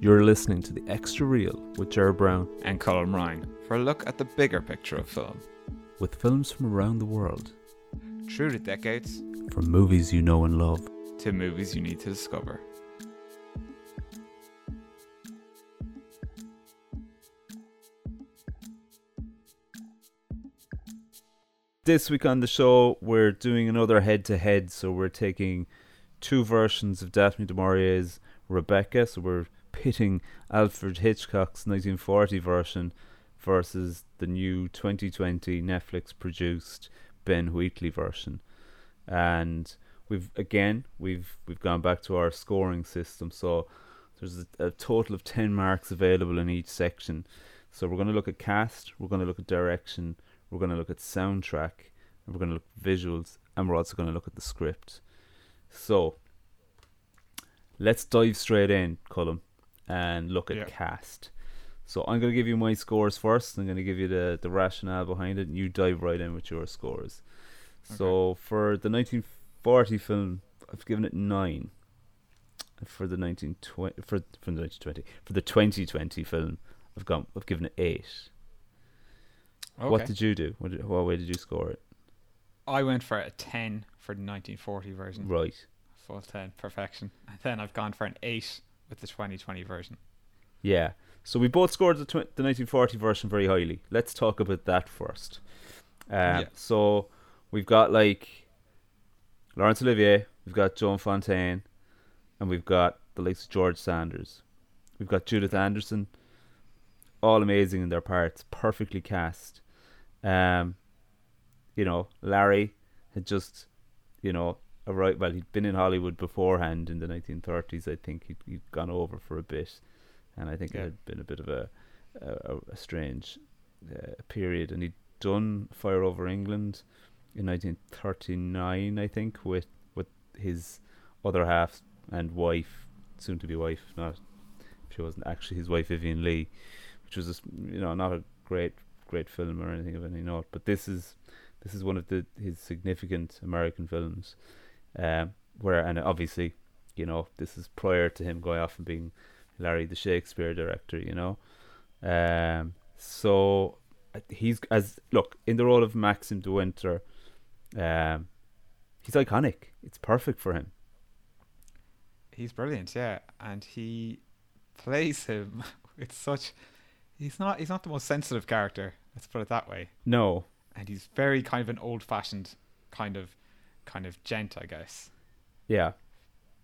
You're listening to The Extra Real with Ger Brown and Colm Ryan for a look at the bigger picture of film. with films from around the world, Through the decades from movies you know and love. to movies you need to discover. This week on the show, we're doing another head to head. So we're taking two versions of Daphne du Maurier's Rebecca. So we're pitting Alfred Hitchcock's 1940 version versus the new 2020 Netflix produced Ben Wheatley version. And we've again we've we've gone back to our scoring system. So there's a, a total of 10 marks available in each section. So we're going to look at cast, we're going to look at direction, we're going to look at soundtrack, and we're going to look at visuals, and we're also going to look at the script. So let's dive straight in, Colm, and look at Yeah. cast. So I'm going to give you my scores first. I'm going to give you the, the rationale behind it, and you dive right in with your scores. So for the 1940 film, I've given it nine. For the 1920, for for the 1920, for the 2020 film, I've gone. I've given it eight. Okay. What did you do? What, did, what way did you score it? I went for a 10 for the 1940 version. Right. Full 10, perfection. And then I've gone for an 8 with the 2020 version. Yeah. So we both scored the, tw- the 1940 version very highly. Let's talk about that first. Um, Yeah. So we've got like Laurence Olivier, we've got Joan Fontaine, and we've got the likes of George Sanders. We've got Judith Anderson, all amazing in their parts, perfectly cast. Um, you know, Larry had just, you know, arrived. Well, he'd been in Hollywood beforehand in the 1930s. I think he'd, he'd gone over for a bit, and I think Yeah. it had been a bit of a a, a strange uh, period. And he'd done Fire Over England in 1939, I think, with with his other half and wife, soon to be wife, not she wasn't actually his wife Vivien Leigh, which was a s you know not a great great film or anything of any note. But this is this is one of the his significant American films, um, where and obviously, you know, this is prior to him going off and being Larry the Shakespeare director, you know. Um, so uh, he's as look in the role of Maxim de Winter. Um, he's iconic. It's perfect for him. He's brilliant, yeah. And he plays him with such. He's not. He's not the most sensitive character. Let's put it that way. No, And he's very kind of an old-fashioned kind of, kind of gent, I guess. yeah,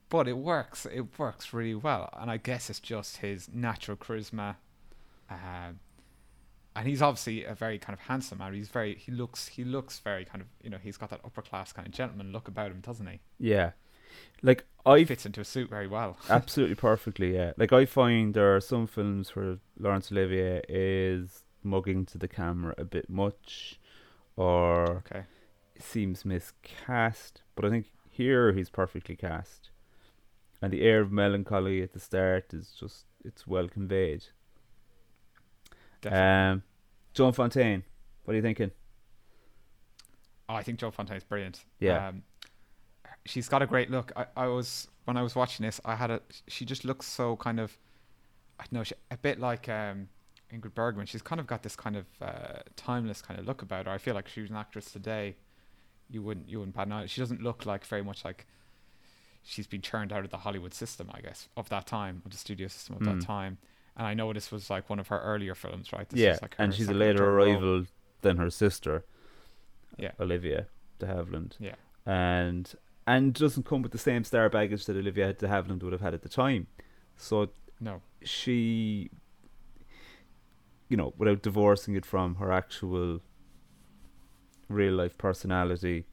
but it works. It works really well, and I guess it's just his natural charisma. Um, and he's obviously a very kind of handsome man. He's very he looks he looks very kind of you know he's got that upper class kind of gentleman look about him, doesn't he? yeah. Like I Fits into a suit very well. absolutely perfectly. Yeah, like I find there are some films where Laurence Olivier is mugging to the camera a bit much, or Okay. Seems miscast. But I think here he's perfectly cast, and the air of melancholy at the start is just it's well conveyed. Definitely. Um, Joan Fontaine, what are you thinking? Oh, I think Joan Fontaine's brilliant. Yeah. Um, she's got a great look. I, I was when I was watching this, I had a. She just looks so kind of, I don't know, she, a bit like um, Ingrid Bergman. She's kind of got this kind of uh, timeless kind of look about her. I feel like she was an actress today, you wouldn't you wouldn't an. She doesn't look like very much like she's been churned out of the Hollywood system, I guess, of that time, of the studio system of Mm. that time. And I know this was like one of her earlier films, right? This yeah, like and she's a later third role. arrival than her sister, Yeah. Olivia de Havilland. Yeah. and and doesn't come with the same star baggage that Olivia de Havilland would have had at the time. So No. she, you know, without divorcing it from her actual real life personality,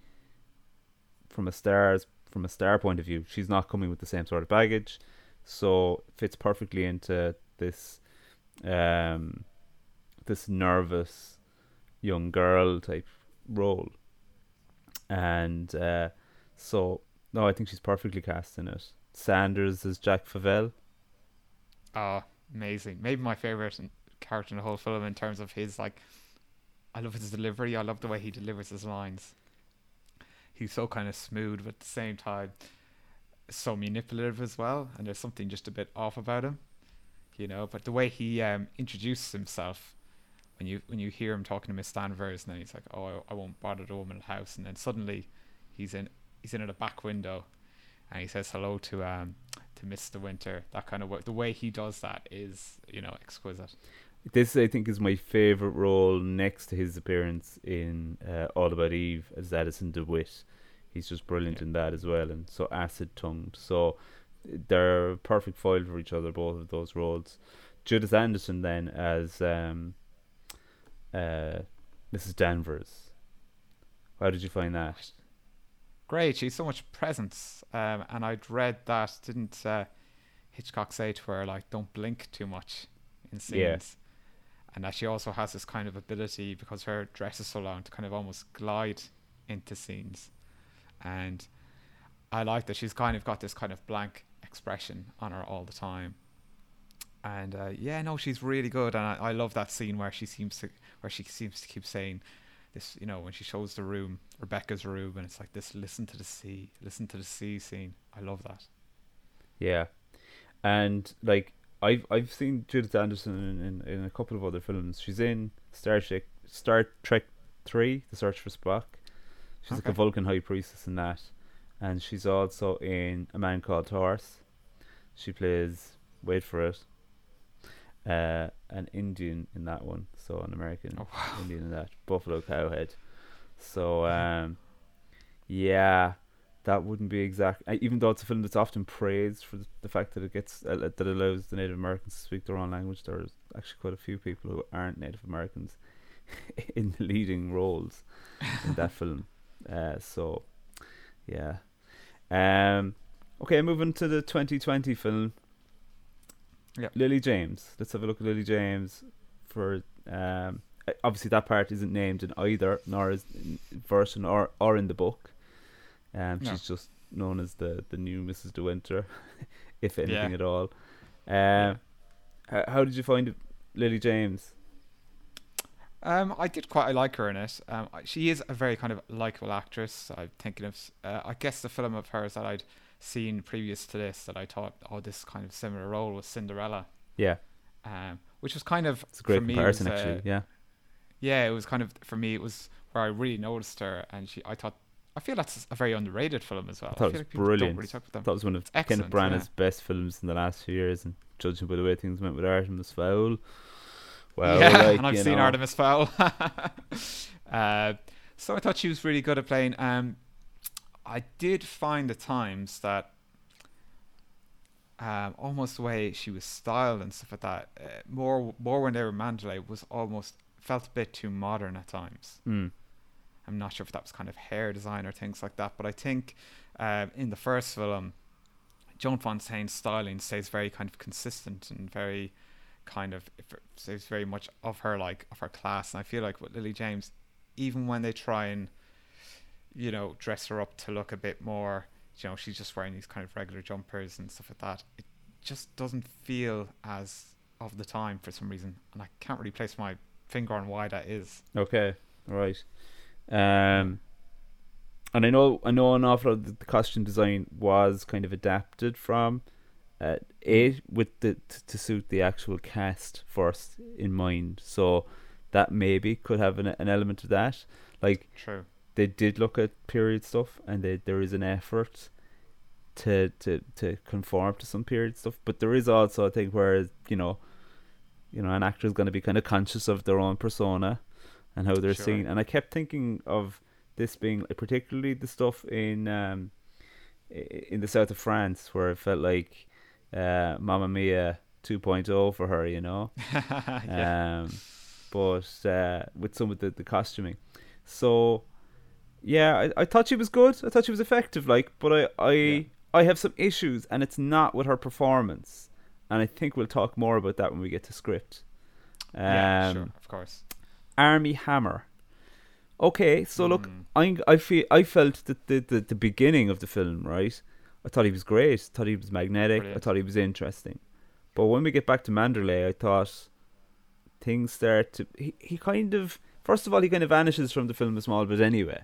from a star's from a star point of view, she's not coming with the same sort of baggage, so fits perfectly into this, um, this nervous young girl type role, and uh, so no, I think she's perfectly cast in it. Sanders as Jack Favell. Oh, amazing. Maybe my favorite character in the whole film in terms of his like I love his delivery. I love the way he delivers his lines. He's so kind of smooth but at the same time so manipulative as well and there's something just a bit off about him. you know. But the way he um, introduces himself, when you when you hear him talking to Miss Danvers, and then he's like, "Oh, I, I won't bother the woman in the house," and then suddenly he's in he's in at a back window, and he says hello to um to Mister Winter. That kind of work. the way he does that is you know exquisite. This I think is my favorite role next to his appearance in uh, All About Eve as Addison DeWitt. He's just brilliant Yeah. in that as well, and so acid tongued. So they're perfect foil for each other, both of those roles. Judith Anderson then as um, uh, Mrs. Danvers. How did you find that? Great, she's so much presence. Um, and I'd read that didn't uh, Hitchcock say to her like, "Don't blink too much in scenes." And that she also has this kind of ability because her dress is so long to kind of almost glide into scenes. And I like that she's kind of got this kind of blank expression on her all the time. And uh, yeah, no, she's really good, and I, I love that scene where she seems to where she seems to keep saying this, you know, when she shows the room, Rebecca's room, and it's like this listen to the sea, listen to the sea scene. I love that. Yeah, and like I've I've seen Judith Anderson in, in, in a couple of other films. She's in Star Trek Star Trek Three: The Search for Spock. She's like a Vulcan high priestess in that, and she's also in A Man Called Horse. She plays wait for it, uh, an Indian in that one, so an American Oh, wow. Indian in that Buffalo Cowhead. So um, yeah, that wouldn't be exact. uh, Even though it's a film that's often praised for the, fact that it gets uh, that allows the Native Americans to speak their own language, there's actually quite a few people who aren't Native Americans in the leading roles in that film. Uh, so yeah. Um. Okay, moving to the 2020 film. Yep. Lily James. Let's have a look at Lily James for um. uh, Obviously, that part isn't named in either, nor is version or or in the book. Um, No. she's just known as the the new Mrs. De Winter, if anything Yeah. at all. Um, how, how did you find Lily James? Um, I did quite like her in it. Um, she is a very kind of likable actress. I'm thinking of, uh, I guess the film of hers that I'd seen previous to this that I thought, oh, this kind of similar role was Cinderella. Yeah, Um, which was kind of it's a great for me, was, comparison, uh, actually. Yeah, yeah, it was kind of for me. It was where I really noticed her, and she. I thought. I feel that's a very underrated film as well. I thought it feel was like people brilliant. Don't really talk about them. that was one of Kenneth excellent, Branagh's yeah. best films in the last few years, and judging by the way things went with Artemis Fowl, well, yeah, like, and I've seen know, Artemis Fowl. uh, so I thought she was really good at playing. Um, I did find at times that um, almost the way she was styled and stuff like that, uh, more more when they were Manderley was almost felt a bit too modern at times. Mm, I'm not sure if that was kind of hair design or things like that, but I think um, in the first film, Joan Fontaine's styling stays very kind of consistent and very kind of stays very much of her like of her class. And I feel like with Lily James, even when they try and you know dress her up to look a bit more, you know, she's just wearing these kind of regular jumpers and stuff like that. It just doesn't feel as of the time for some reason, and I can't really place my finger on why that is. okay, right. Um, and I know I know an awful lot of the, costume design was kind of adapted from uh, it with the t- to suit the actual cast first in mind. So that maybe could have an an element of that. Like True. they did look at period stuff and they, there is an effort to to to conform to some period stuff but there is also I think where you know you know an actor is going to be kind of conscious of their own persona and how they're Sure. seen and i kept thinking of this being particularly the stuff in um in the south of france where it felt like uh mamma mia 2.0 for her you know yeah. um, but uh, with some of the, the costuming. So, yeah, I, I thought she was good. I thought she was effective. Like, but I I Yeah. I have some issues, and it's not with her performance. And I think we'll talk more about that when we get to script. Um, yeah, sure, of course. Armie Hammer. Okay, so look, Mm. I I feel I felt that the, the the beginning of the film, right? I thought he was great. I thought he was magnetic. I thought he was interesting. But when we get back to Manderley, I thought things start to he, he kind of first of all he kind of vanishes from the film a small bit anyway,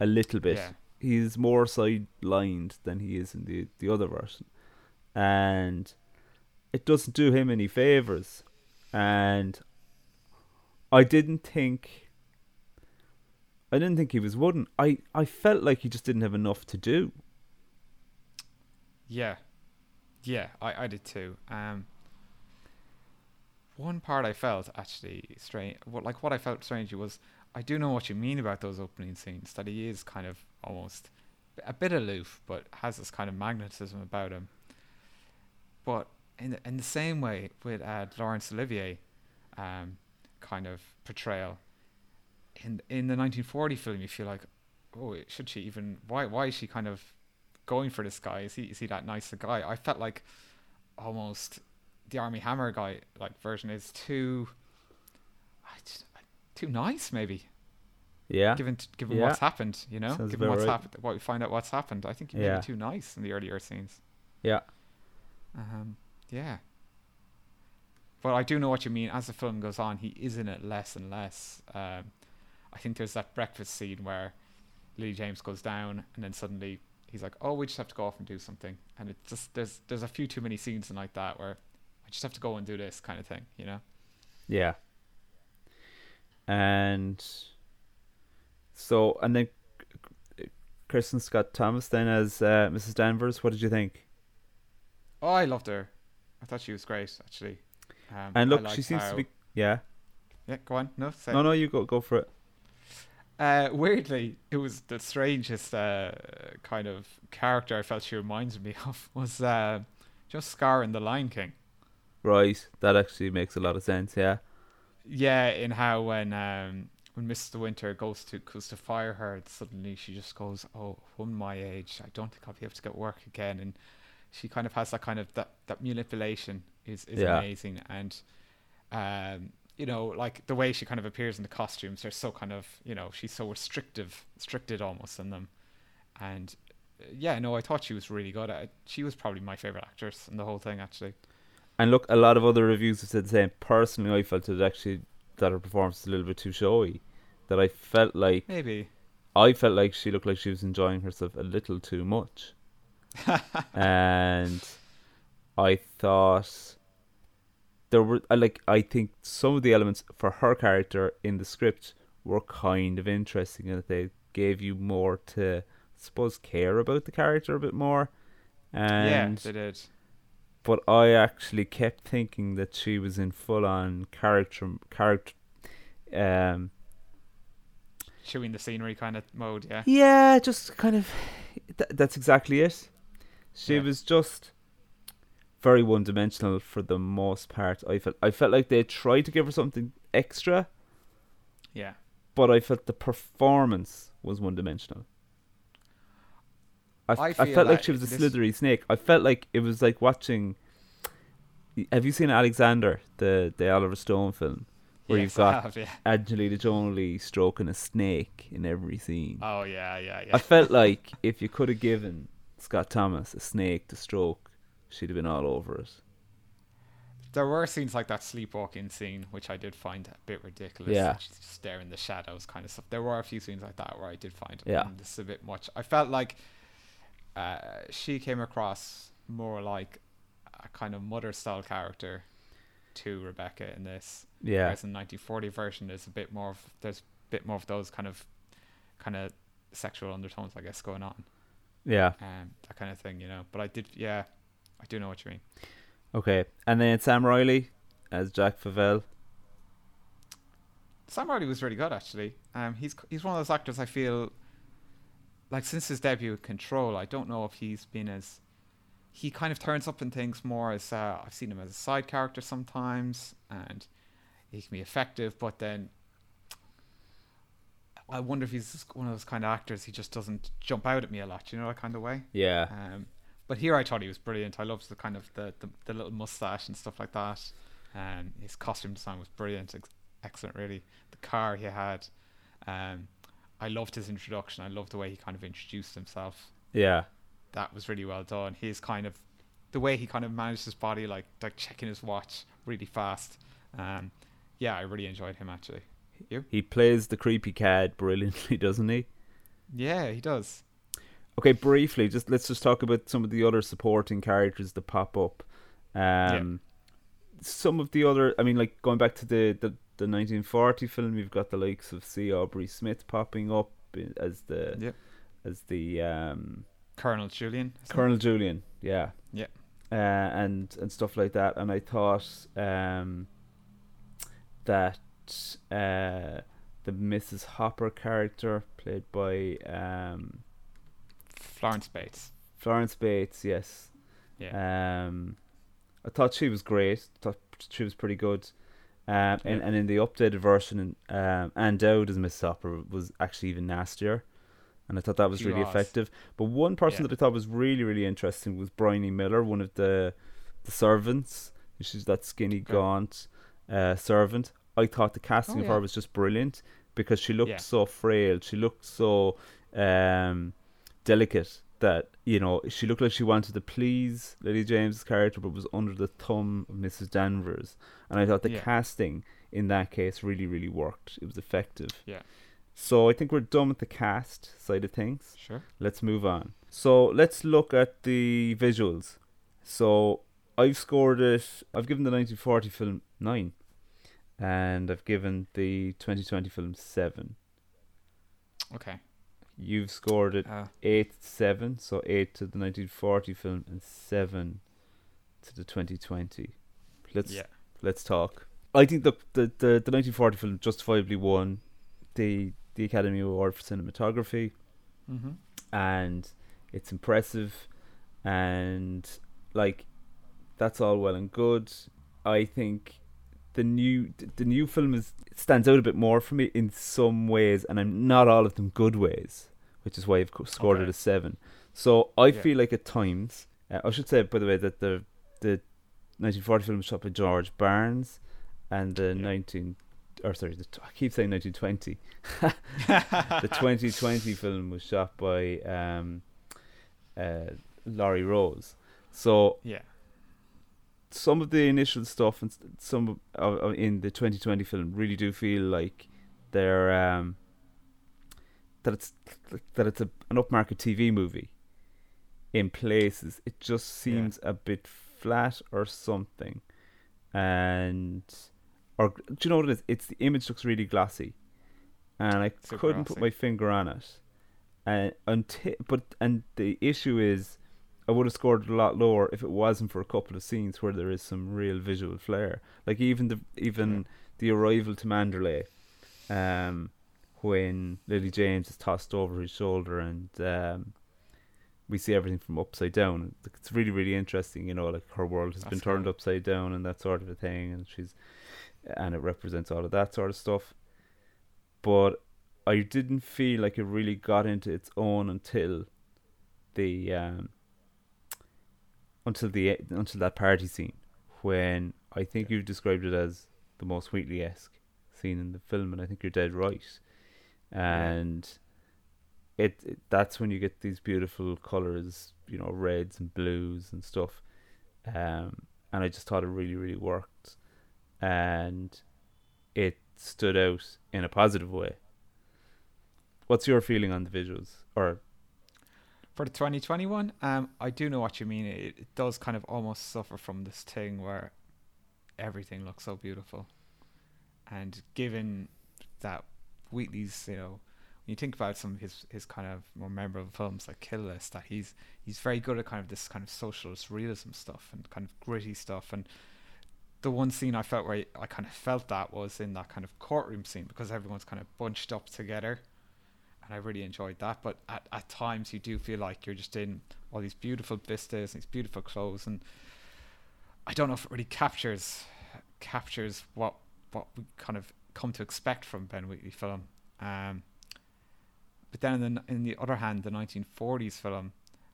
a little bit. Yeah. He's more sidelined than he is in the the other version, and it doesn't do him any favors, and I didn't think. I didn't think he was wooden. I, I felt like he just didn't have enough to do. Yeah, yeah, I, I did too. Um, one part I felt actually strange, what like what I felt strangely was I do know what you mean about those opening scenes. That he is kind of almost a bit aloof, but has this kind of magnetism about him. But in the, in the same way with uh, Laurence Olivier, um, kind of portrayal in in the 1940 film, you feel like, oh, should she even? Why why is she kind of going for this guy? Is he is he that nice a guy? I felt like almost the Armie Hammer guy like version is too just, too nice maybe. Yeah. Given given Yeah. what's happened, you know, Sounds given what's right. happened, what we find out what's happened, I think he may Yeah. too nice in the earlier scenes. Yeah. Um, yeah. But I do know what you mean. As the film goes on, he is in it less and less. Um, I think there's that breakfast scene where Lily James goes down, and then suddenly he's like, "Oh, we just have to go off and do something." And it just there's there's a few too many scenes like that where I just have to go and do this kind of thing, you know? Yeah. And so, and then Kristin Scott Thomas then as uh, Mrs. Danvers. What did you think? Oh, I loved her. I thought she was great, actually. Um, And look, she seems how- to be. Yeah. Yeah, go on. No, say. No, no, you go go for it. Uh, weirdly, it was the strangest uh, kind of character I felt she reminded me of was uh, just Scar in The Lion King. Right, that actually makes a lot of sense. Yeah. Yeah, in how when um, when Mr. Winter goes to goes to fire her, suddenly she just goes, "Oh, woman my age, I don't think I'll be able to get work again." And she kind of has that kind of that that manipulation is is Yeah. amazing, and um, you know, like the way she kind of appears in the costumes, they're so kind of you know she's so restrictive, restricted almost in them, and uh, yeah, no, I thought she was really good. I, she was probably my favorite actress in the whole thing, actually. And look, a lot of other reviews have said the same. Personally, I felt it actually that her performance was a little bit too showy. That I felt like Maybe. I felt like she looked like she was enjoying herself a little too much. and I thought there were I like I think some of the elements for her character in the script were kind of interesting and that they gave you more to I suppose care about the character a bit more. And yeah, they did. but I actually kept thinking that she was in full on character character um chewing the scenery kind of mode, yeah. Yeah, just kind of. Th- that's exactly it. She Yeah. was just very one-dimensional for the most part. I felt I felt like they tried to give her something extra, Yeah. but I felt the performance was one-dimensional. I feel felt like that she was a this- slithery snake. I felt like it was like watching. Have you seen Alexander, the the Oliver Stone film, where Yes, you've got I have, yeah. Angelina Jolie stroking a snake in every scene? Oh yeah, yeah, yeah. I felt like if you could have given Scott Thomas a snake to stroke, she'd have been all over us. there were scenes like that sleepwalking scene, which I did find a bit ridiculous. Yeah. She's just there in the shadows, kind of stuff. There were a few scenes like that where I did find, Yeah. "Mm, this is a bit much. I felt like uh, she came across more like a kind of mother style character to Rebecca in this. Yeah, Whereas in the 1940 version, there's a bit more of there's a bit more of those kind of kind of sexual undertones, I guess, going on. yeah. um, that kind of thing, you know. But I did, yeah, I do know what you mean. Okay, and then Sam Riley as Jack Favell. Sam Riley was really good, actually. Um, he's he's one of those actors I feel like since his debut with Control, I don't know if he's been as he kind of turns up in things more as uh, I've seen him as a side character sometimes, and he can be effective, but then. I wonder if he's one of those kind of actors. He just doesn't jump out at me a lot, you know, that kind of way. Yeah, Um, but here I thought he was brilliant. I loved the kind of the, the, the little mustache and stuff like that. Um, his costume design was brilliant, ex- excellent, really. The car he had, um, I loved his introduction. I loved the way he kind of introduced himself. yeah, That was really well done. His kind of the way he kind of managed his body, like like checking his watch really fast. Um, yeah, I really enjoyed him actually. You? he plays the creepy cat brilliantly, doesn't he? Yeah, he does. Okay, briefly, just let's just talk about some of the other supporting characters that pop up. Um, some of the other, I mean, like going back to the, the the 1940 film, you've got the likes of C. Aubrey Smith popping up as the Yep. as the um, Colonel Julian. isn't it? Colonel Julian, yeah, Yeah. uh, and and stuff like that. And I thought um, that uh, the Mrs. Hopper character, played by um, Florence Bates. Florence Bates, yes, Yeah. Um, I thought she was great. Thought she was pretty good. Um, and, Yeah. and in the updated version, um, Ann Dowd as Miss Hopper was actually even nastier, and I thought that was She really was. effective. But one person Yeah. that I thought was really really interesting was Bryony Miller, one of the the servants. She's that skinny, gaunt uh, servant. I thought the casting Oh, of her was just brilliant because she looked Yeah. so frail. She looked so um, delicate that you know she looked like she wanted to please Lily James's character, but was under the thumb of Mrs. Danvers. And I thought the Yeah. casting in that case really, really worked. It was effective. Yeah. So I think we're done with the cast side of things. Sure. Let's move on. So let's look at the visuals. So I've scored it. I've given the 1940 film nine, and I've given the 2020 film seven. Okay. You've scored it Uh, eight seven, so eight to the 1940 film and seven to the 2020. Let's yeah. let's talk. I think the the the, the 1940 film justifiably won the the Academy Award for cinematography, Mm-hmm. and it's impressive, and like that's all well and good. I think the new the new film is stands out a bit more for me in some ways, and I'm not all of them good ways, which is why I've co- scored it Okay. a seven. So I Yeah. feel like at times, uh, I should say by the way that the the 1940 film was shot by George Barnes, and the Yeah. 19 or sorry, the, I keep saying 1920. the 2020 film was shot by um, uh, Laurie Rose. So Yeah. some of the initial stuff and some of, of- in the 2020 film really do feel like they're um, that it's that it's a, an upmarket TV movie. In places, it just seems a bit flat or something, and or do you know what it is? It's the image looks really glossy, and I Super couldn't put my finger on it. And until but and the issue is I would have scored a lot lower if it wasn't for a couple of scenes where there is some real visual flair. Like even the even Yeah. the arrival to Manderley, um, when Lily James is tossed over his shoulder and um, we see everything from upside down. It's really really interesting. You know, like her world has been turned cool. upside down and that sort of a thing, and she's and it represents all of that sort of stuff. But I didn't feel like it really got into its own until the um, until the until that party scene when I think you've described it as the most Wheatley esque scene in the film, and I think you're dead right. And it, it that's when you get these beautiful colors, you know, reds and blues and stuff. Um, and I just thought it really, really worked, and it stood out in a positive way. What's your feeling on the visuals? Or For the 2021, um, I do know what you mean. It, it does kind of almost suffer from this thing where everything looks so beautiful, and given that Wheatley's, you know, when you think about some of his his kind of more memorable films like Kill List, that he's he's very good at kind of this kind of socialist realism stuff and kind of gritty stuff. And the one scene I felt where I kind of felt that was in that kind of courtroom scene because everyone's kind of bunched up together and I really enjoyed that. But at, at times you do feel like you're just in all these beautiful vistas and these beautiful clothes, and I don't know if it really captures captures what what we kind of come to expect from Ben Wheatley film. Um, but then in the, in the other hand, the 1940s film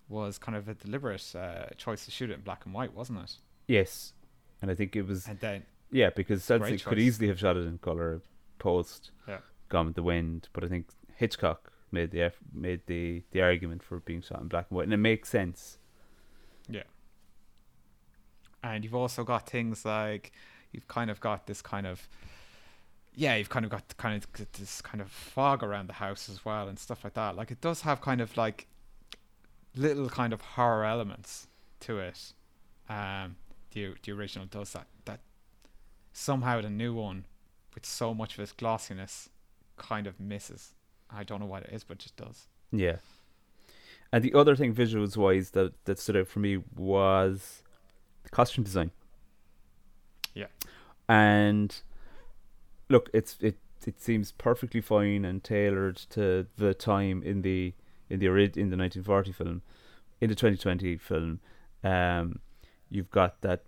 was kind of a deliberate uh, choice to shoot it in black and white, wasn't it? yes, and I think it was And then Yeah, because Selznick could easily have shot it in color post Yeah. Gone with the Wind, but I think Hitchcock made the made the the argument for being shot in black and white, and it makes sense. Yeah. And you've also got things like you've kind of got this kind of yeah you've kind of got kind of this kind of fog around the house as well and stuff like that like it does have kind of like little kind of horror elements to it um the the original does that. That somehow the new one, with so much of its glossiness, kind of misses. I don't know what it is, but it just does. Yeah. And the other thing, visuals wise, that that stood out for me was the costume design. Yeah. And look, it's it it seems perfectly fine and tailored to the time in the in the in the 1940 film, in the 2020 film. Um, you've got that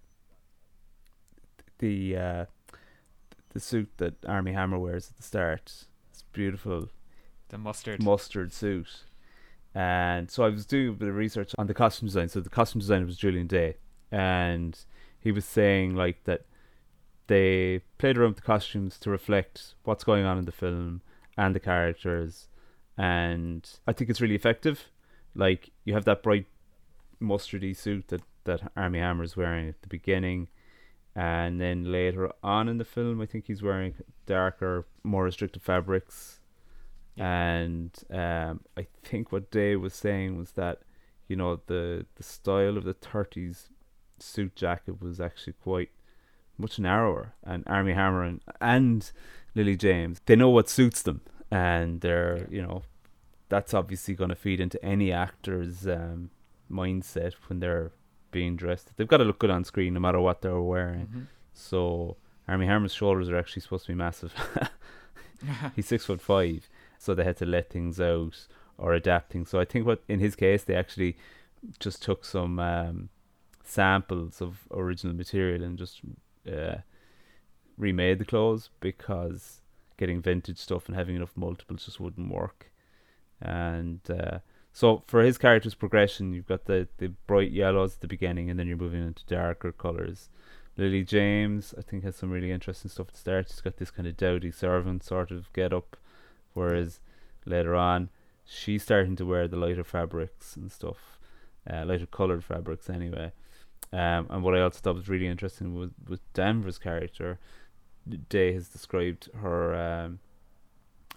the uh, the suit that Armie Hammer wears at the start. It's beautiful The mustard. mustard suit. And so I was doing a bit of research on the costume design. So the costume designer was Julian Day, and he was saying like that they played around with the costumes to reflect what's going on in the film and the characters, and I think it's really effective. Like you have that bright mustardy suit that that Armie Hammer is wearing at the beginning, and then later on in the film, I think he's wearing darker, more restrictive fabrics. And um, I think what Dave was saying was that you know the the style of the 30s suit jacket was actually quite much narrower and Armie Hammer and, and Lily James they know what suits them and they're you know that's obviously going to feed into any actor's um, mindset when they're being dressed they've got to look good on screen no matter what they're wearing Mhm. so Armie Hammer's shoulders are actually supposed to be massive he's six foot five, so they had to let things out or adapt things. So I think what in his case they actually just took some um, samples of original material and just uh, remade the clothes because getting vintage stuff and having enough multiples just wouldn't work. And uh, so for his character's progression, you've got the the bright yellows at the beginning, and then you're moving into darker colors. Lily James, I think, has some really interesting stuff the start. She's got this kind of dowdy servant sort of get up, whereas later on, she's starting to wear the lighter fabrics and stuff, uh, lighter colored fabrics anyway. Um, and what I also thought was really interesting was with Danvers' character, Day has described her um,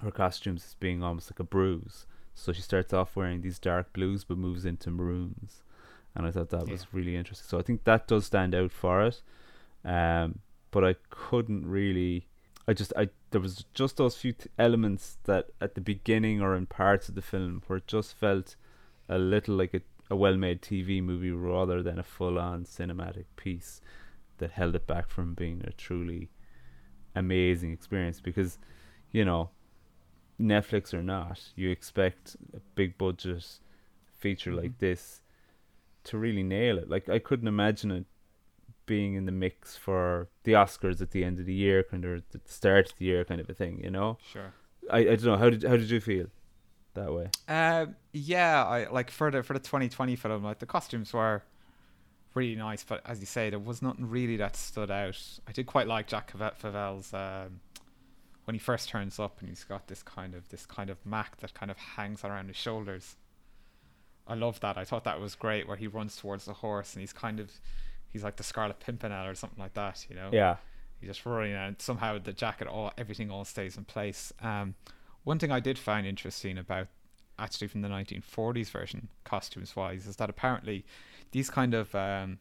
her costumes as being almost like a bruise. So she starts off wearing these dark blues, but moves into maroons, and I thought that was really interesting. So I think that does stand out for it. Um, but I couldn't really. I just I there was just those few t- elements that at the beginning or in parts of the film where it just felt a little like a, a well-made TV movie rather than a full-on cinematic piece that held it back from being a truly amazing experience. Because you know Netflix or not you expect a big budget feature like Mhm. this to really nail it. Like I couldn't imagine it being in the mix for the Oscars at the end of the year kind of at the start of the year kind of a thing you know? Sure. I, I don't know. How did how did you feel that way Um, yeah, I like for the for the 2020 film, like the costumes were really nice, but as you say, there was nothing really that stood out. I did quite like Jack Favell's um, when he first turns up and he's got this kind of this kind of Mac that kind of hangs around his shoulders. I love that. I thought that was great where he runs towards the horse and he's kind of he's like the Scarlet Pimpernel or something like that, you know. yeah He's just running and somehow the jacket all everything all stays in place. Um, one thing I did find interesting about actually from the 1940s version costumes wise is that apparently these kind of um,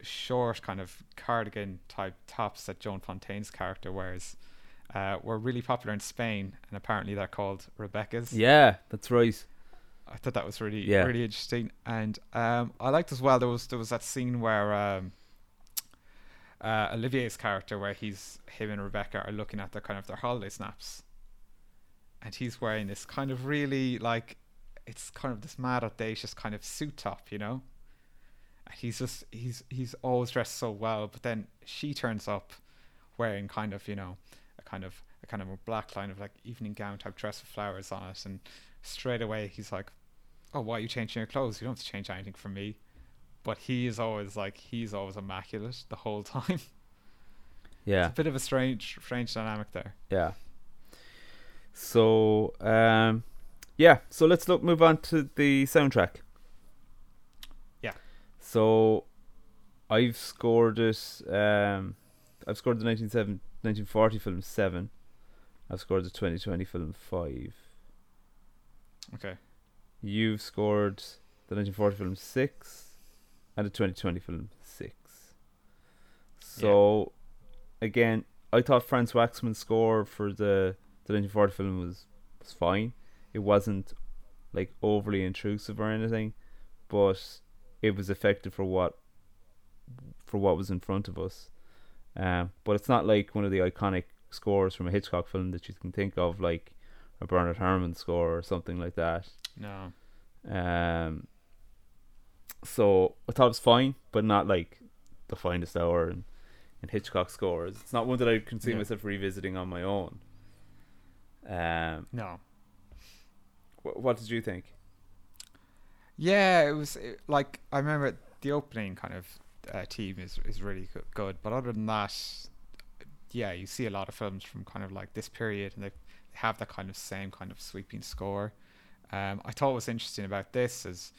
short kind of cardigan type tops that Joan Fontaine's character wears uh, were really popular in Spain and apparently they're called Rebecca's. yeah that's right I thought that was really Yeah. really interesting, and um, I liked as well. There was there was that scene where um, uh, Olivier's character, where he's him and Rebecca are looking at their kind of their holiday snaps, and he's wearing this kind of really like it's kind of this mad audacious kind of suit top, you know. And he's just he's he's always dressed so well, but then she turns up wearing kind of you know a kind of a kind of a black line of like evening gown type dress with flowers on it, and straight away he's like, "Oh, why are you changing your clothes? You don't have to change anything for me." But he is always like he's always immaculate the whole time. yeah It's a bit of a strange, strange dynamic there. Yeah. So um yeah, so let's look move on to the soundtrack. Yeah. So I've scored it um I've scored the 1970 1940 film 7. I've scored the 2020 film 5. Okay. You've scored the 1940 film 6 and the 2020 film 6. So, again, I thought Franz Waxman's score for the the 1940 film was was fine. It wasn't like overly intrusive or anything, but it was effective for what for what was in front of us. Um, but it's not like one of the iconic scores from a Hitchcock film that you can think of, like a Bernard Herrmann score or something like that. No. Um, so I thought it was fine, but not like the finest hour in, in Hitchcock scores. It's not one that I can see Yeah. myself revisiting on my own. Um, No. wh- what did you think? Yeah, it was it, like I remember the opening kind of uh, team is is really go- good, but other than that, yeah, you see a lot of films from kind of like this period, and they, they have that kind of same kind of sweeping score. Um, I thought what was interesting about this is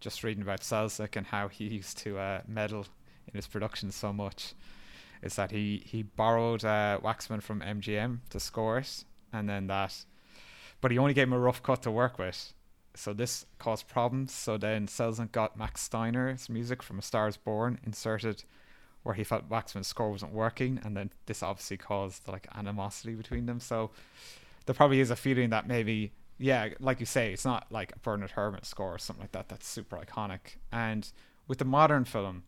just reading about Selznick and how he used to uh, meddle in his production so much. Is that he he borrowed uh, Waxman from MGM to score it, and then that, but he only gave him a rough cut to work with so this caused problems. So then Selznick got Max Steiner's music from A Star Is Born inserted, where he felt Waxman's score wasn't working, and then this obviously caused like animosity between them. So there probably is a feeling that maybe, yeah, like you say, it's not like a Bernard Herrmann score or something like that that's super iconic. And with the modern film,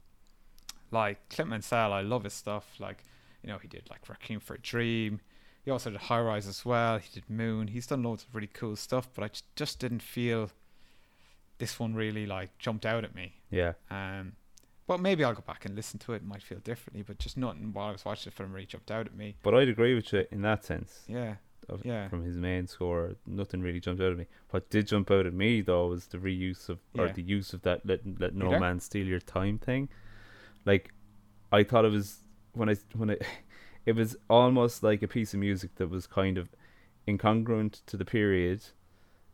like Clint Mansell, I love his stuff. Like you know, he did like Requiem for a Dream. He also did High Rise as well. He did Moon. He's done loads of really cool stuff, but I just didn't feel this one really like jumped out at me. Yeah, Um, but maybe I'll go back and listen to it. It might feel differently, but just nothing while I was watching the film really jumped out at me. but I'd agree with you in that sense. Yeah, Of, yeah, From his main score, nothing really jumped out at me. What did jump out at me though was the reuse of or Yeah. the use of that let let no man steal your thyme thing. Like, I thought it was when I when it it was almost like a piece of music that was kind of incongruent to the period,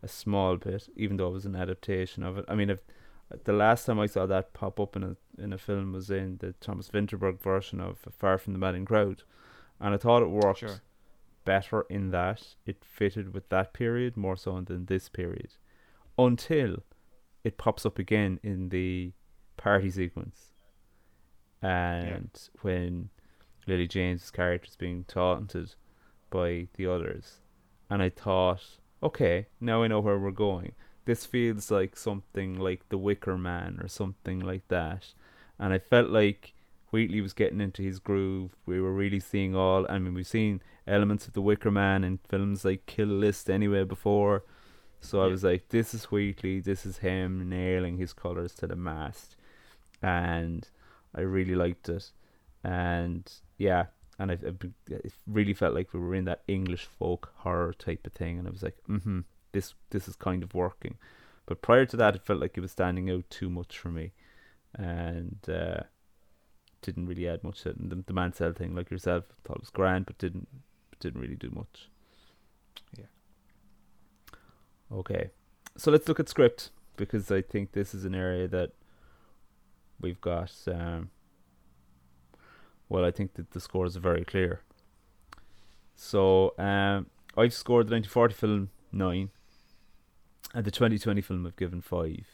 a small bit, even though it was an adaptation of it. I mean, if the last time I saw that pop up in a in a film was in the Thomas Vinterberg version of Far from the Madding Crowd, and I thought it worked sure. better in that it fitted with that period more so than this period, until it pops up again in the party sequence, and when Lily James' character is being taunted by the others, and I thought, okay, now I know where we're going. This feels like something like The Wicker Man or something like that, and I felt like Wheatley was getting into his groove. We were really seeing all. I mean, we've seen elements of The Wicker Man in films like Kill List anyway before. So I was like, this is Wheatley. This is him nailing his colors to the mast, and I really liked it. And yeah, and I, I really felt like we were in that English folk horror type of thing, and I was like, mm-hmm, this this is kind of working. But prior to that, it felt like it was standing out too much for me, and uh, didn't really add much to it. And the, the Mansell thing, like yourself, thought it was grand, but didn't didn't really do much. Yeah. Okay, so let's look at script because I think this is an area that we've got. Um, well, I think that the scores are very clear. So um, I've scored the 1940 film nine, and the 2020 film I've given five.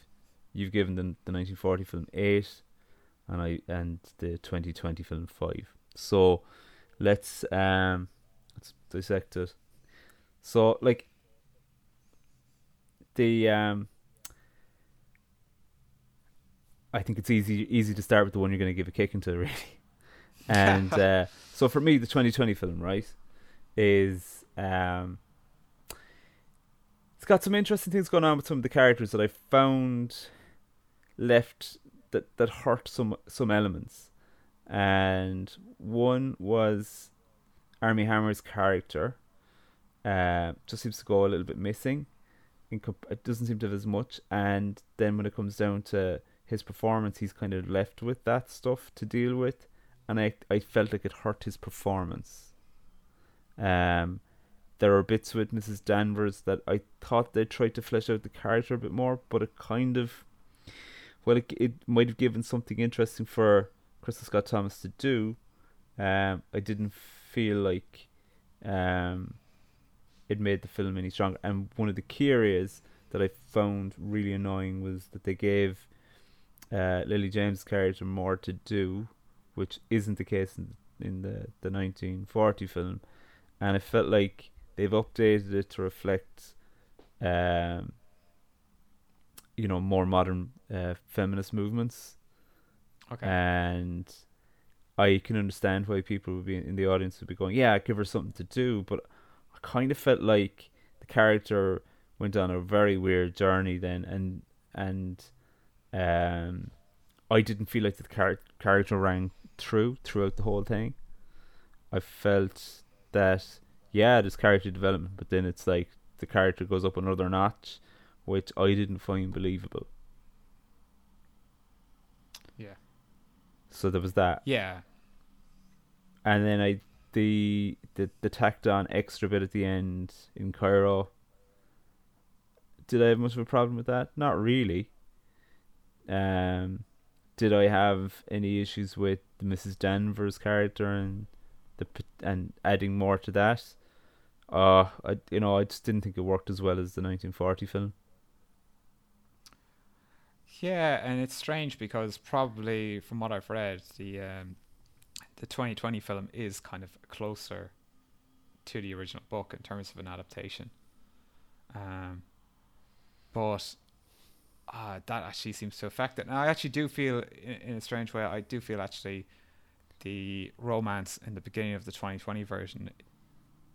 You've given the the 1940 film eight, and I and the 2020 film five. So let's um let's dissect it. So like the um I think it's easy easy to start with the one you're going to give a kick into really. And uh, so for me the 2020 film, right, is um it's got some interesting things going on with some of the characters that I found left that that hurt some some elements. And one was Armie Hammer's character. Uh, just seems to go a little bit missing. Comp- it doesn't seem to have as much. And then when it comes down to his performance, he's kind of left with that stuff to deal with, and I I felt like it hurt his performance. Um, there are bits with Mrs. Danvers that I thought they tried to flesh out the character a bit more, but it kind of, well, it, it might have given something interesting for Kristin Scott Thomas to do. Um, I didn't feel like, um, it made the film any stronger. And one of the key areas that I found really annoying was that they gave uh, Lily James' character more to do which isn't the case in, in the the 1940 film, and it felt like they've updated it to reflect, um, you know, more modern uh, feminist movements, Okay. and I can understand why people would be in the audience would be going, yeah, give her something to do, but I kind of felt like the character went on a very weird journey then, and and um, I didn't feel like the char- character rang true throughout the whole thing. I felt that yeah, there's character development, but then it's like the character goes up another notch, which I didn't find believable. yeah. So there was that. Yeah. and then I the the the tacked on extra bit at the end in Cairo. Did I have much of a problem with that? Not really. Um, did I have any issues with Mrs. Danvers character and the and adding more to that? Uh, I you know I just didn't think it worked as well as the 1940 film. Yeah, and it's strange because probably from what I've read, the um, the 2020 film is kind of closer to the original book in terms of an adaptation. Um, but uh, that actually seems to affect it. And I actually do feel, in, in a strange way, I do feel actually the romance in the beginning of the 2020 version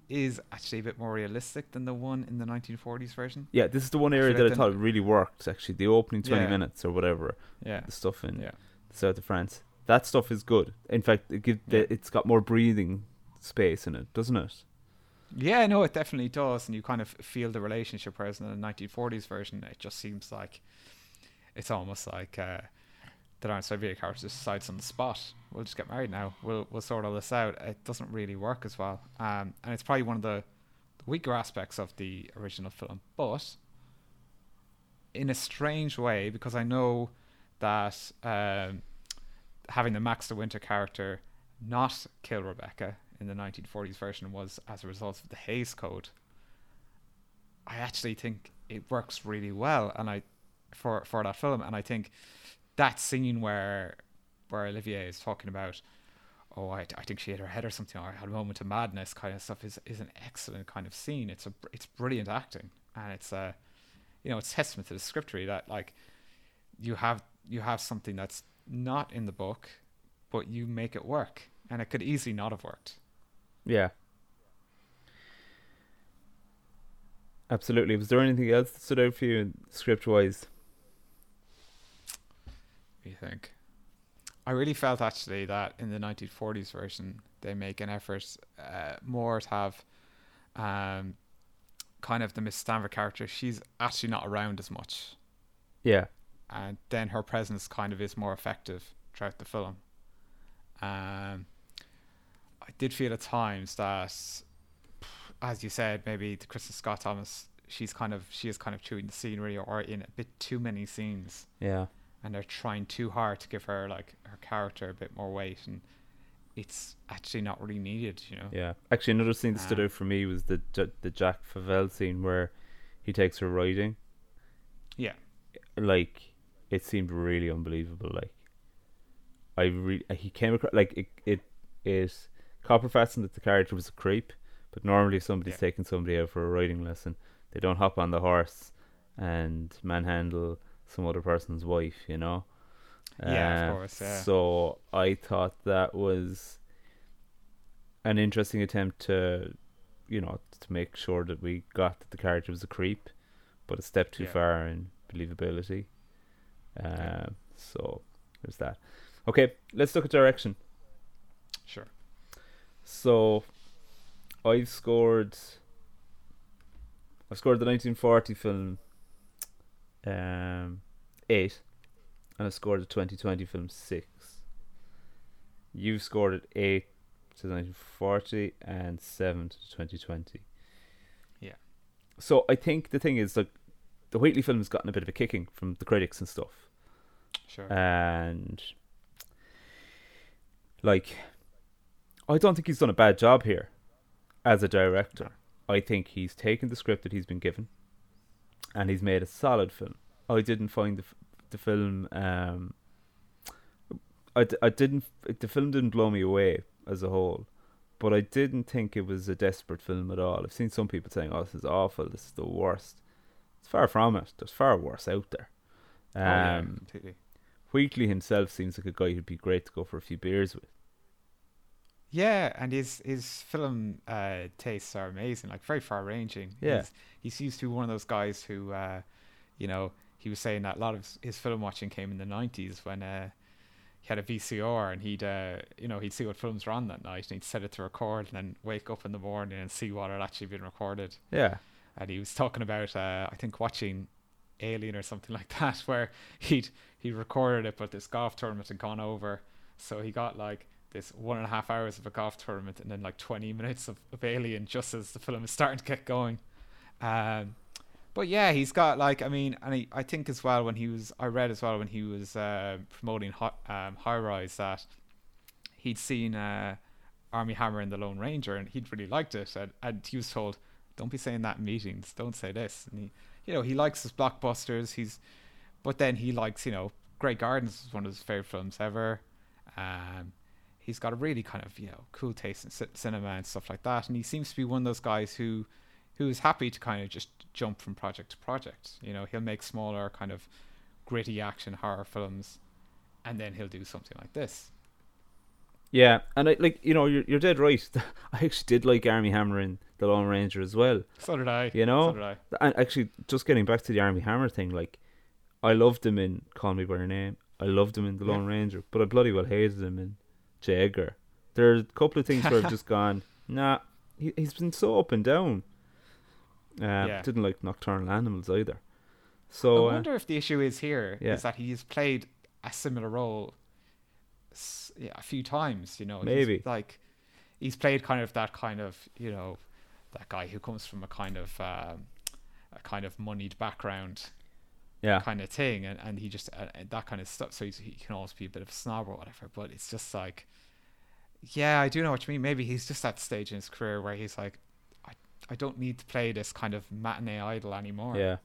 is actually a bit more realistic than the one in the 1940s version. Yeah, this is the one area that I thought really worked. Actually, the opening 20 Yeah. minutes or whatever, Yeah. the stuff in Yeah. the south of France. That stuff is good. In fact, it give Yeah. it's got more breathing space in it, doesn't it? Yeah, no, it definitely does, and you kind of feel the relationship. Whereas in the 1940s version, it just seems like it's almost like uh, the Darren Soviet character decides on the spot. We'll just get married now. We'll we'll sort all this out. It doesn't really work as well, um, and it's probably one of the, the weaker aspects of the original film. But in a strange way, because I know that um, having the Max de Winter character not kill Rebecca in the 1940s version was as a result of the Hays Code. I actually think it works really well, and I for for that film, and I think that scene where where Olivier is talking about, oh, I, I think she hit her head or something, or I had a moment of madness, kind of stuff, is is an excellent kind of scene. It's a it's brilliant acting, and it's a you know it's testament to the script really that like you have you have something that's not in the book, but you make it work, and it could easily not have worked. Yeah. Absolutely. Was there anything else that stood out for you script wise? What do you think? I really felt actually that in the 1940s version they make an effort uh, more to have um, kind of the Mrs. Danvers character. She's actually not around as much, Yeah. and then her presence kind of is more effective throughout the film. Um, I did feel at times that, as you said, maybe the Kristin Scott Thomas, she's kind of she is kind of chewing the scenery or in a bit too many scenes Yeah. and they're trying too hard to give her like her character a bit more weight and it's actually not really needed you know Yeah. Actually, another scene that stood Ah. out for me was the the Jack Favell scene where he takes her riding. yeah Like, it seemed really unbelievable. Like, I re- he came across like it it it Copperfatson that the character was a creep, but normally if somebody's Yeah. taking somebody out for a riding lesson, they don't hop on the horse and manhandle some other person's wife, you know. Yeah, of Uh, course, yeah. So I thought that was an interesting attempt to, you know, to make sure that we got that the character was a creep, but a step too Yeah. far in believability. Uh, Yeah. So there's that. Okay, let's look at direction. sure So I've scored. I've scored the 1940 film um, eight, and I scored the 2020 film six. You've scored it eight to 1940 and seven to 2020. Yeah. So I think the thing is like the Wheatley film has gotten a bit of a kicking from the critics and stuff sure and like I don't think he's done a bad job here as a director. I think he's taken the script that he's been given and he's made a solid film. I didn't find the the film um I I, d- I didn't the film didn't blow me away as a whole, but I didn't think it was a desperate film at all. I've seen some people saying, "Oh, this is awful. This is the worst." It's far from it. There's far worse out there. Um, oh, yeah, completely. Wheatley himself seems like a guy who'd be great to go for a few beers with. Yeah, and his his film uh, tastes are amazing, like very far ranging. Yeah. He's, he seems to be one of those guys who, uh, you know, he was saying that a lot of his- film watching came in the nineties when uh, he had a VCR and he'd, uh, you know, he'd see what films were on that night and he'd set it to record and then wake up in the morning and see what had actually been recorded. Yeah, And he was talking about, uh, I think, watching Alien or something like that, where he'd he recorded it, but this golf tournament had gone over, so he got like this one and a half hours of a golf tournament and then like 20 minutes of, of Alien just as the film is starting to get going. Um, but yeah, he's got like I mean, and he, I think as well when he was I read as well when he was uh, promoting Hi- um, High Rise that he'd seen uh, Armie Hammer and the Lone Ranger and he'd really liked it and, and he was told don't be saying that in meetings don't say this and he you know he likes his blockbusters he's but then he likes you know Grey Gardens is one of his favorite films ever um he's got a really kind of you know cool taste in ci- cinema and stuff like that and he seems to be one of those guys who who is happy to kind of just jump from project to project you know he'll make smaller kind of gritty action horror films and then he'll do something like this yeah, and I like you know you're you're dead right. I actually did like Armie Hammer and the Lone Ranger as well. so did I You know? so did I And actually, just getting back to the Armie Hammer thing, like I loved him in Call Me by Your Name. I loved him in The Lone Ranger, but I bloody well hated him in J. Edgar. There are a couple of things where I've just gone, nah. He he's been so up and down. Uh, Yeah. Didn't like Nocturnal Animals either. So I uh, wonder if the issue is here is Yeah. that he's played a similar role s- yeah, a few times. You know, He's Maybe. like he's played kind of that kind of you know that guy who comes from a kind of um, a kind of moneyed background yeah, kind of thing, and and he just uh, uh, that kind of stuff. So he can always be a bit of a snob or whatever. But it's just like, yeah, I do know what you mean. Maybe he's just at that stage in his career where he's like. I, I don't need to play this kind of matinee idol anymore. yeah.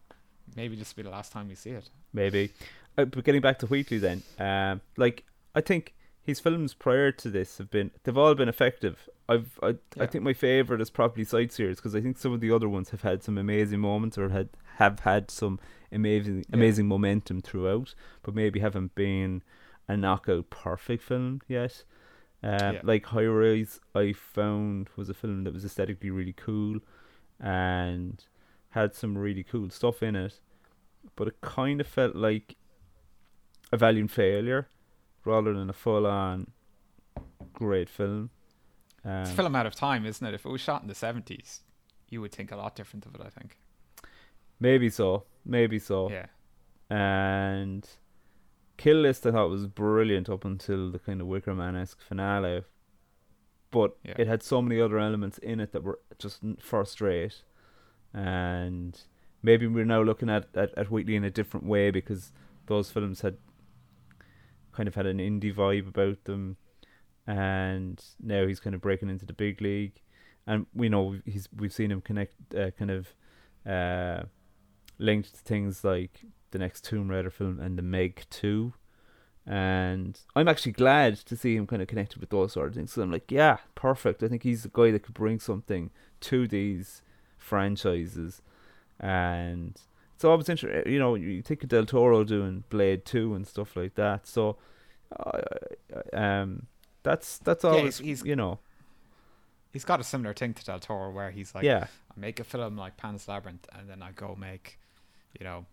Maybe this will be the last time we see it. maybe. Uh, but getting back to Wheatley then, um, like I think his films prior to this have been they've all been effective. I've I, I think my favorite is probably Sightseers because I think some of the other ones have had some amazing moments or had have had some amazing Yeah. amazing momentum throughout, but maybe haven't been a knockout perfect film yet. Um, Yeah. Like High Rise, I found was a film that was aesthetically really cool, and had some really cool stuff in it, but it kind of felt like a valiant failure rather than a full on great film. Um, It's a film out of time, isn't it? If it was shot in the seventies, you would think a lot different of it. I think. maybe so, maybe so. Yeah. And Kill List I thought was brilliant up until the kind of Wicker Man esque finale. But Yeah. it had so many other elements in it that were just first rate. And maybe we're now looking at, at, at Wheatley in a different way because those films had kind of had an indie vibe about them. And now he's kind of breaking into the big league. And we know he's we've seen him connect uh, kind of uh, linked to things like the next Tomb Raider film and the Meg 2. And I'm actually glad to see him kind of connected with those sort of things. So I'm like, yeah, perfect. I think he's the guy that could bring something to these franchises. And so I was interested, you know, you think of Del Toro doing Blade 2 and stuff like that. So, uh, um, that's that's Yeah, always, he's- he's- you know, He's got a similar thing to Del Toro, where he's like, yeah, I make a film like Pan's Labyrinth, and then I go make, you know,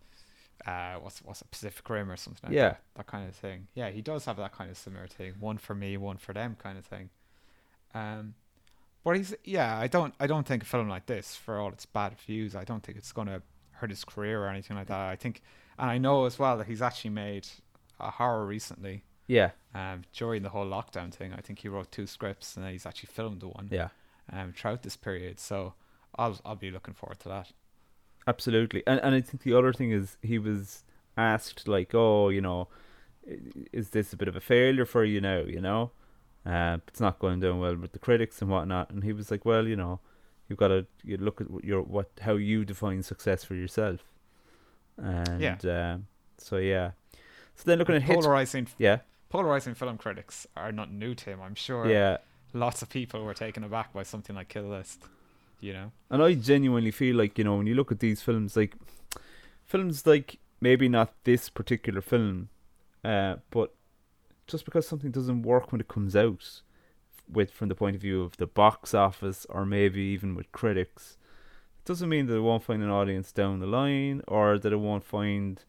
uh, what's what's it, Pacific Rim or something. Like Yeah. that, that kind of thing. Yeah, he does have that kind of similar thing. One for me, one for them, kind of thing. Um, but he's yeah, I don't I don't think a film like this, for all its bad views, I don't think it's gonna hurt his career or anything like that. I think, and I know as well that he's actually made a horror recently. Yeah, Um, during the whole lockdown thing, I think he wrote two scripts and he's actually filmed the one yeah. um, throughout this period. So I'll I'll be looking forward to that. Absolutely, and and I think the other thing is he was asked like, oh, you know, is this a bit of a failure for you now? You know, uh, it's not going down well with the critics and whatnot. And he was like, well, you know, you've got to you look at what your what how you define success for yourself. And Yeah. um, so yeah, so then looking at hits, polarizing, yeah, polarizing film critics are not new to him. I'm sure Yeah, lots of people were taken aback by something like Kill List. You know? and I genuinely feel like you know when you look at these films, like films like maybe not this particular film, uh, but just because something doesn't work when it comes out, with from the point of view of the box office or maybe even with critics, it doesn't mean that it won't find an audience down the line or that it won't find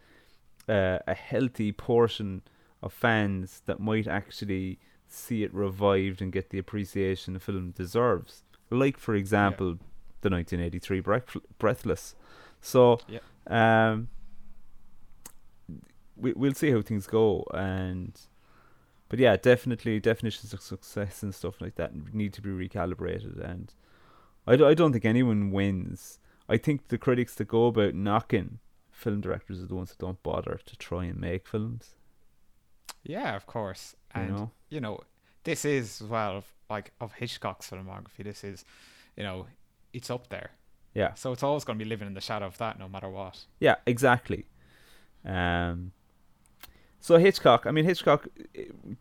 uh, a healthy portion of fans that might actually see it revived and get the appreciation the film deserves. Like, for example, the 1983 Breath- Breathless. So, Yeah. um, we, we'll see how things go. And, but yeah, definitely definitions of success and stuff like that need to be recalibrated. And I, d- I don't think anyone wins. I think the critics that go about knocking film directors are the ones that don't bother to try and make films. Yeah, of course. You And know? you know, this is as well of, like of Hitchcock's filmography. This is, you know, it's up there. Yeah. So it's always going to be living in the shadow of that, no matter what. Yeah, exactly. Um, so Hitchcock, I mean Hitchcock,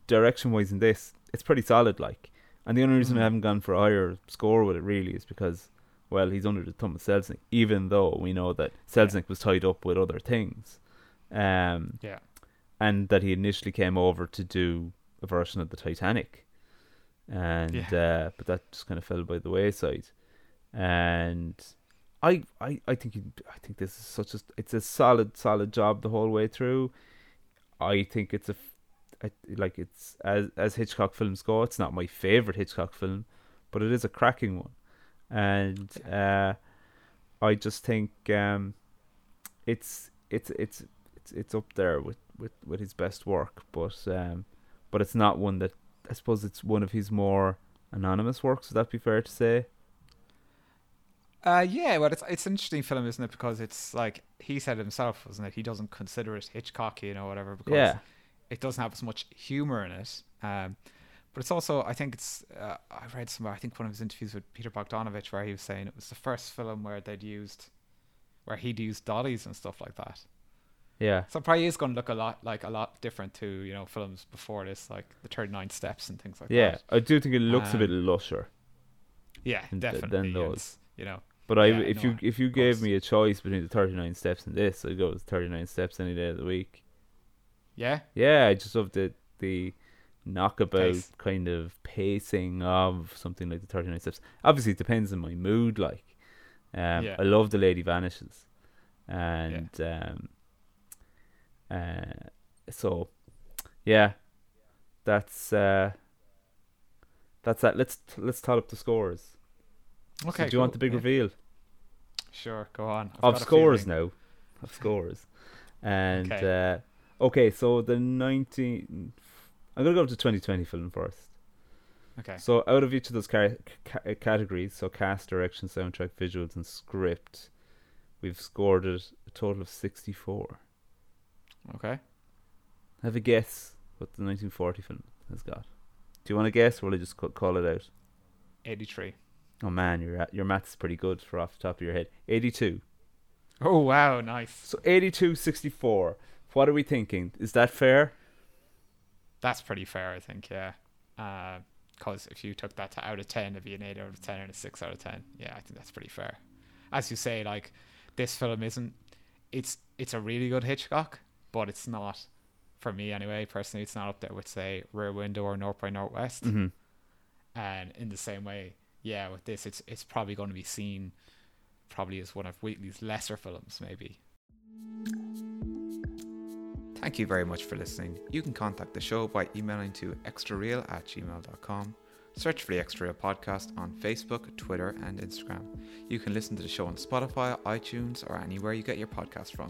direction wise in this, it's pretty solid. Like, and the only reason Mhm. I haven't gone for a higher score with it really is because, well, he's under the thumb of Selznick. Even though we know that Selznick was tied up with other things, um, Yeah. And that he initially came over to do a version of the Titanic, and uh, but that just kind of fell by the wayside. And I, I, I think I think this is such a it's a solid solid job the whole way through. I think it's a, I- like it's as as Hitchcock films go, it's not my favorite Hitchcock film, but it is a cracking one, and uh, I just think um, it's it's it's it's it's up there with, with, with his best work, but um, but it's not one that I suppose it's one of his more anonymous works. Would that be fair to say? Uh, yeah, well, it's it's an interesting film, isn't it? Because it's like he said himself, wasn't it? He doesn't consider it Hitchcockian or whatever because Yeah, it doesn't have as much humor in it. Um, but it's also, I think it's. Uh, I read somewhere, I think one of his interviews with Peter Bogdanovich, where he was saying it was the first film where they'd used, where he'd used dollies and stuff like that. Yeah, So it probably is going to look a lot like a lot different to you know films before this, like the Thirty Nine Steps and things like yeah. that. Yeah, I do think it looks a bit Um, lusher. Yeah, definitely. th- then those. You know, But I, yeah, if no, you if you gave me a choice between the thirty nine steps and this, I'd go with thirty nine steps any day of the week. yeah, Yeah, I just love the the knockabout Pace. kind of pacing of something like the thirty nine steps. Obviously, it depends on my mood. Like, um, Yeah. I love the Lady Vanishes, and um, uh, so yeah, that's uh, that's that. Let's let's tot up the scores. So okay. do you want the big yeah. reveal? Sure, go on. I've of scores now. Of scores. And Okay. uh, okay, so the nineteen. I'm gonna go up to 2020 film first. Okay. So out of each of those ca- ca- categories, so cast, direction, soundtrack, visuals, and script, we've scored it a total of 64. Okay. Have a guess what the 1940 film has got. Do you want to guess, or will I just call it out? 83. Oh man, your your math's pretty good for off the top of your head. 82. Oh, wow. Nice. So 82, 64. What are we thinking? Is that fair? That's pretty fair, I think, yeah. Uh, because if you took that to out of 10, it'd be an 8 out of 10 and a 6 out of 10. Yeah, I think that's pretty fair. As you say, like, this film isn't. It's it's a really good Hitchcock, but it's not, for me anyway, personally, it's not up there with, say, Rear Window or North by Northwest. Mm-hmm. And in the same way, yeah, with this, it's it's probably going to be seen probably as one of Wheatley's lesser films, maybe. Thank you very much for listening. You can contact the show by emailing to extrareal at gmail.com. Search for the Extra Real Podcast on Facebook, Twitter, and Instagram. You can listen to the show on Spotify, iTunes, or anywhere you get your podcast from.